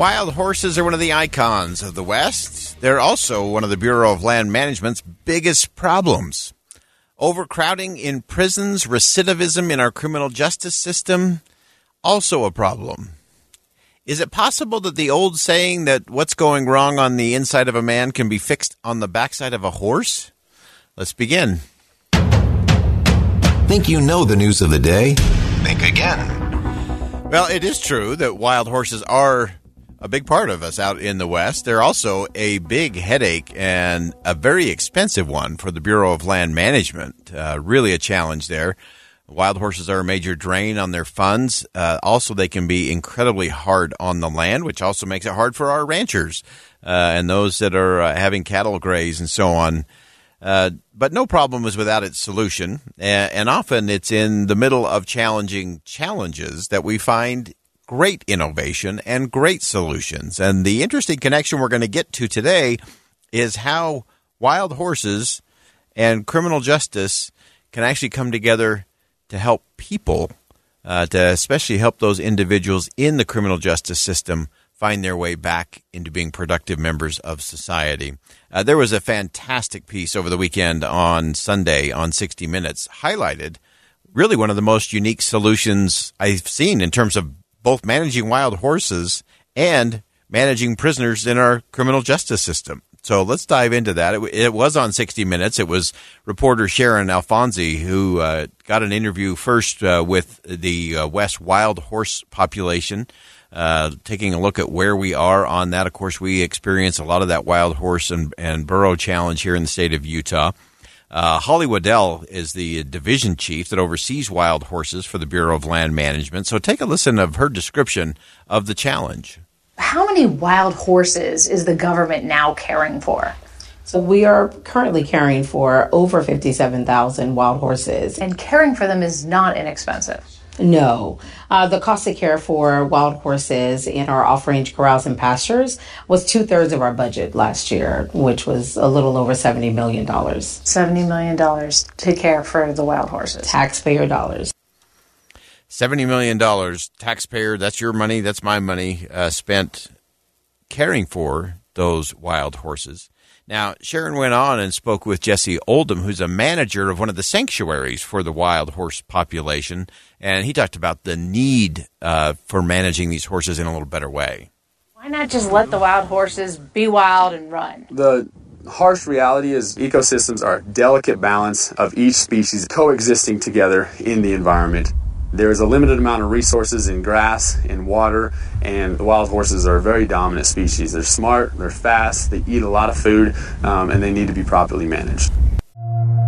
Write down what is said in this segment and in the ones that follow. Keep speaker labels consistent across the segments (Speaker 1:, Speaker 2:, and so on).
Speaker 1: Wild horses are one of the icons of the West. They're also one of the Bureau of Land Management's biggest problems. Overcrowding in prisons, recidivism in our criminal justice system, also a problem. Is it possible that the old saying that what's going wrong on the inside of a man can be fixed on the backside of a horse? Let's begin.
Speaker 2: Think you know the news of the day?
Speaker 3: Think again.
Speaker 1: Well, it is true that wild horses are a big part of us out in the West. They're also a big headache and a very expensive one for the Bureau of Land Management. Uh, really a challenge there. Wild horses are a major drain on their funds. Uh, also, they can be incredibly hard on the land, which also makes it hard for our ranchers uh, and those that are uh, having cattle graze and so on. Uh, but no problem is without its solution. And, and often it's in the middle of challenging challenges that we find great innovation and great solutions. And the interesting connection we're going to get to today is how wild horses and criminal justice can actually come together to help people, uh, to especially help those individuals in the criminal justice system find their way back into being productive members of society. Uh, there was a fantastic piece over the weekend on Sunday on 60 Minutes, highlighted really one of the most unique solutions I've seen in terms of both managing wild horses and managing prisoners in our criminal justice system. So let's dive into that. It, it was on 60 Minutes. It was reporter Sharon Alfonsi who uh, got an interview first uh, with the uh, West wild horse population, uh, taking a look at where we are on that. Of course, we experience a lot of that wild horse and, and burro challenge here in the state of Utah. Uh, Holly Waddell is the division chief that oversees wild horses for the Bureau of Land Management. So take a listen of her description of the challenge.
Speaker 4: How many wild horses is the government now caring for?
Speaker 5: So we are currently caring for over 57,000 wild horses.
Speaker 4: And caring for them is not inexpensive.
Speaker 5: No. Uh, the cost of care for wild horses in our off range corrals and pastures was two thirds of our budget last year, which was a little over $70 million.
Speaker 4: $70 million to care for the wild horses.
Speaker 5: Taxpayer dollars.
Speaker 1: $70 million, taxpayer, that's your money, that's my money, uh, spent caring for those wild horses. Now, Sharon went on and spoke with Jesse Oldham, who's a manager of one of the sanctuaries for the wild horse population, and he talked about the need uh, for managing these horses in a little better way.
Speaker 4: Why not just let the wild horses be wild and run?
Speaker 6: The harsh reality is ecosystems are a delicate balance of each species coexisting together in the environment. There is a limited amount of resources in grass, and water, and the wild horses are a very dominant species. They're smart, they're fast, they eat a lot of food, um, and they need to be properly managed.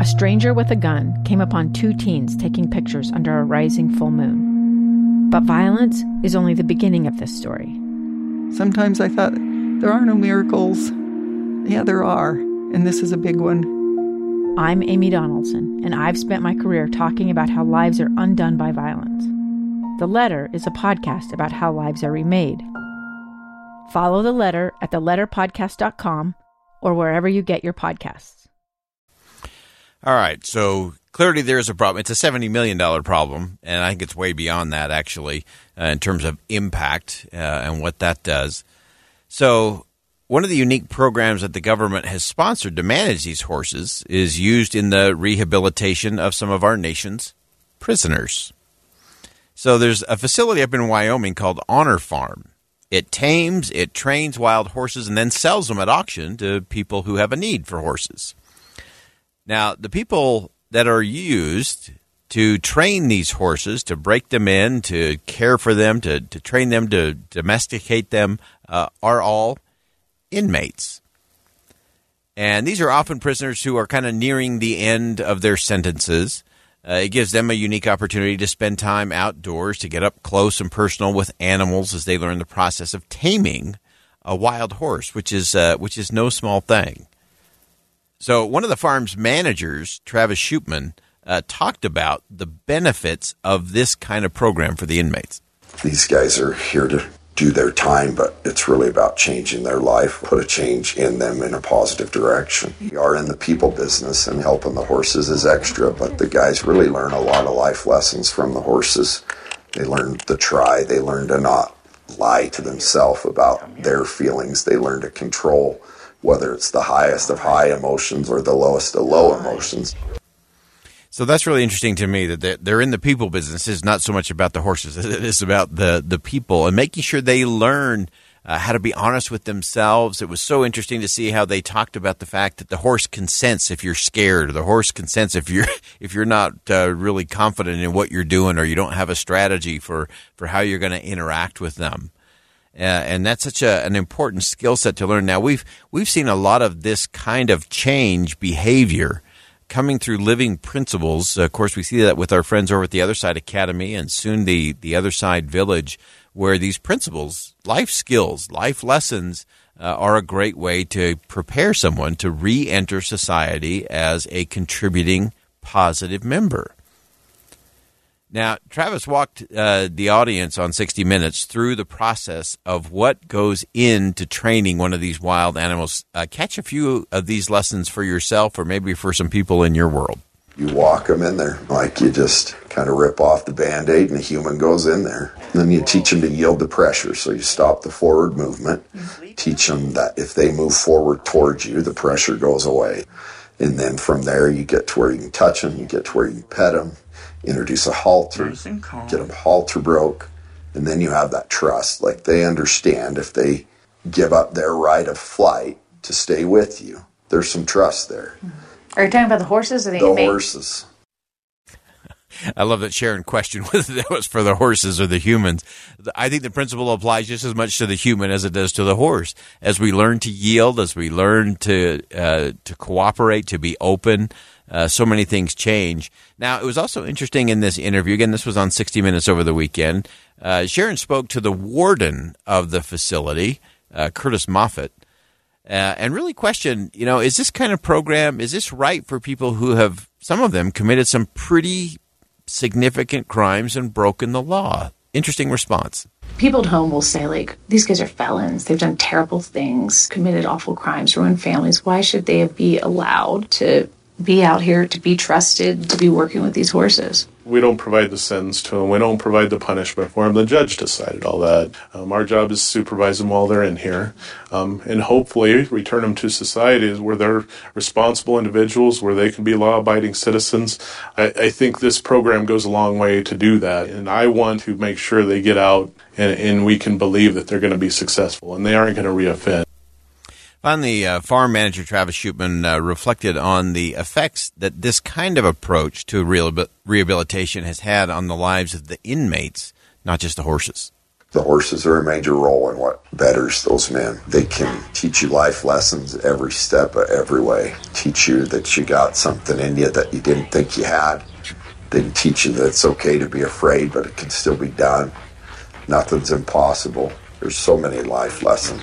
Speaker 7: A stranger with a gun came upon two teens taking pictures under a rising full moon. But violence is only the beginning of this story.
Speaker 8: Sometimes I thought, there are no miracles. Yeah, there are, and this is a big one.
Speaker 7: I'm Amy Donaldson, and I've spent my career talking about how lives are undone by violence. The Letter is a podcast about how lives are remade. Follow The Letter at theletterpodcast.com or wherever you get your podcasts.
Speaker 1: All right, so clearly there is a problem. It's a $70 million problem, and I think it's way beyond that, actually, uh, in terms of impact uh, and what that does. So, one of the unique programs that the government has sponsored to manage these horses is used in the rehabilitation of some of our nation's prisoners. So, there's a facility up in Wyoming called Honor Farm. It tames, it trains wild horses, and then sells them at auction to people who have a need for horses. Now, the people that are used to train these horses, to break them in, to care for them, to, to train them, to domesticate them, uh, are all inmates. And these are often prisoners who are kind of nearing the end of their sentences. Uh, it gives them a unique opportunity to spend time outdoors, to get up close and personal with animals as they learn the process of taming a wild horse, which is uh, which is no small thing. So, one of the farm's managers, Travis Shoopman, uh, talked about the benefits of this kind of program for the inmates.
Speaker 9: These guys are here to do their time, but it's really about changing their life, put a change in them in a positive direction. We are in the people business, and helping the horses is extra, but the guys really learn a lot of life lessons from the horses. They learn to try, they learn to not lie to themselves about their feelings, they learn to control whether it's the highest of high emotions or the lowest of low emotions.
Speaker 1: So that's really interesting to me that they're in the people business. It's not so much about the horses; it is about the the people and making sure they learn uh, how to be honest with themselves. It was so interesting to see how they talked about the fact that the horse consents if you're scared, or the horse consents if you're if you're not uh, really confident in what you're doing, or you don't have a strategy for for how you're going to interact with them. Uh, and that's such a, an important skill set to learn. Now we've we've seen a lot of this kind of change behavior coming through living principles. of course, we see that with our friends over at the Other Side Academy and soon the the Other Side Village, where these principles, life skills, life lessons. Uh, are a great way to prepare someone to re-enter society as a contributing positive member. Now, Travis walked uh, the audience on 60 Minutes through the process of what goes into training one of these wild animals. Uh, catch a few of these lessons for yourself or maybe for some people in your world.
Speaker 9: You walk them in there like you just kind of rip off the band aid and a human goes in there. And then you teach them to yield the pressure. So you stop the forward movement, teach them that if they move forward towards you, the pressure goes away. And then from there, you get to where you can touch them, you get to where you can pet them, introduce a halter, nice get them halter broke, and then you have that trust. Like they understand if they give up their right of flight to stay with you, there's some trust there.
Speaker 4: Are you talking about the horses or the,
Speaker 9: the horses?
Speaker 1: I love that Sharon questioned whether that was for the horses or the humans. I think the principle applies just as much to the human as it does to the horse. As we learn to yield, as we learn to uh, to cooperate, to be open, uh, so many things change. Now, it was also interesting in this interview. Again, this was on 60 Minutes over the weekend. Uh, Sharon spoke to the warden of the facility, uh, Curtis Moffett, uh, and really questioned, you know, is this kind of program, is this right for people who have, some of them, committed some pretty significant crimes and broken the law? Interesting response.
Speaker 4: People at home will say, like, these guys are felons. They've done terrible things, committed awful crimes, ruined families. Why should they be allowed to be out here, to be trusted, to be working with these horses.
Speaker 10: We don't provide the sentence to them. We don't provide the punishment for them. The judge decided all that. Um, our job is to supervise them while they're in here, um, and hopefully return them to society where they're responsible individuals, where they can be law-abiding citizens. I, I think this program goes a long way to do that, and I want to make sure they get out and, and we can believe that they're going to be successful and they aren't going to reoffend.
Speaker 1: Finally, uh, farm manager Travis Shoopman uh, reflected on the effects that this kind of approach to rehabilitation has had on the lives of the inmates, not just the horses.
Speaker 9: The horses are a major role in what betters those men. They can teach you life lessons every step every way. Teach you that you got something in you that you didn't think you had. They can teach you that it's okay to be afraid, but it can still be done. Nothing's impossible. There's so many life lessons.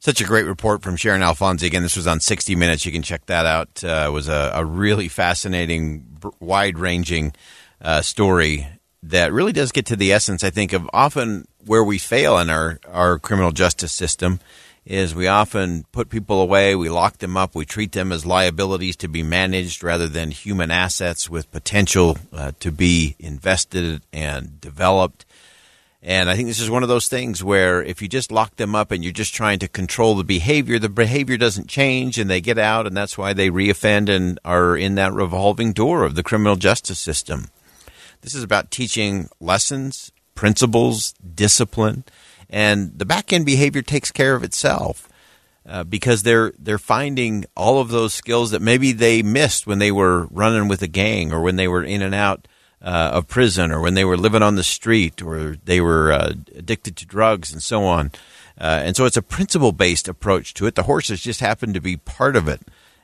Speaker 1: Such a great report from Sharon Alfonsi. Again, this was on 60 Minutes. You can check that out. Uh, it was a, a really fascinating, wide ranging uh, story that really does get to the essence, I think, of often where we fail in our, our criminal justice system is we often put people away, we lock them up, we treat them as liabilities to be managed rather than human assets with potential uh, to be invested and developed. And I think this is one of those things where if you just lock them up and you're just trying to control the behavior, the behavior doesn't change and they get out, and that's why they reoffend and are in that revolving door of the criminal justice system. This is about teaching lessons, principles, discipline, and the back end behavior takes care of itself. Uh, because they're they're finding all of those skills that maybe they missed when they were running with a gang or when they were in and out uh, of prison or when they were living on the street or they were uh, addicted to drugs and so on. Uh, and so it's a principle based approach to it. The horses just happen to be part of it.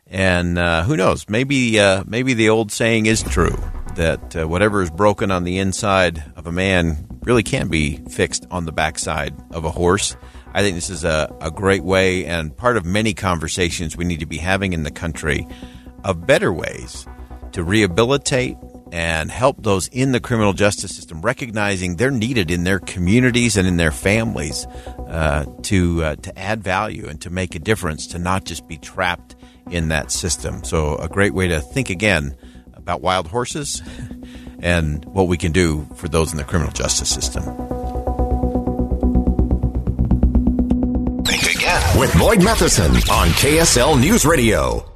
Speaker 1: And uh, who knows? Maybe uh, maybe the old saying is true that uh, whatever is broken on the inside of a man really can be fixed on the backside of a horse. I think this is a, a great way and part of many conversations we need to be having in the country of better ways to rehabilitate and help those in the criminal justice system, recognizing they're needed in their communities and in their families uh, to uh, to add value and to make a difference, to not just be trapped in that system. So, a great way to think again about wild horses and what we can do for those in the criminal justice system.
Speaker 2: Think again with Boyd Matheson on KSL News Radio.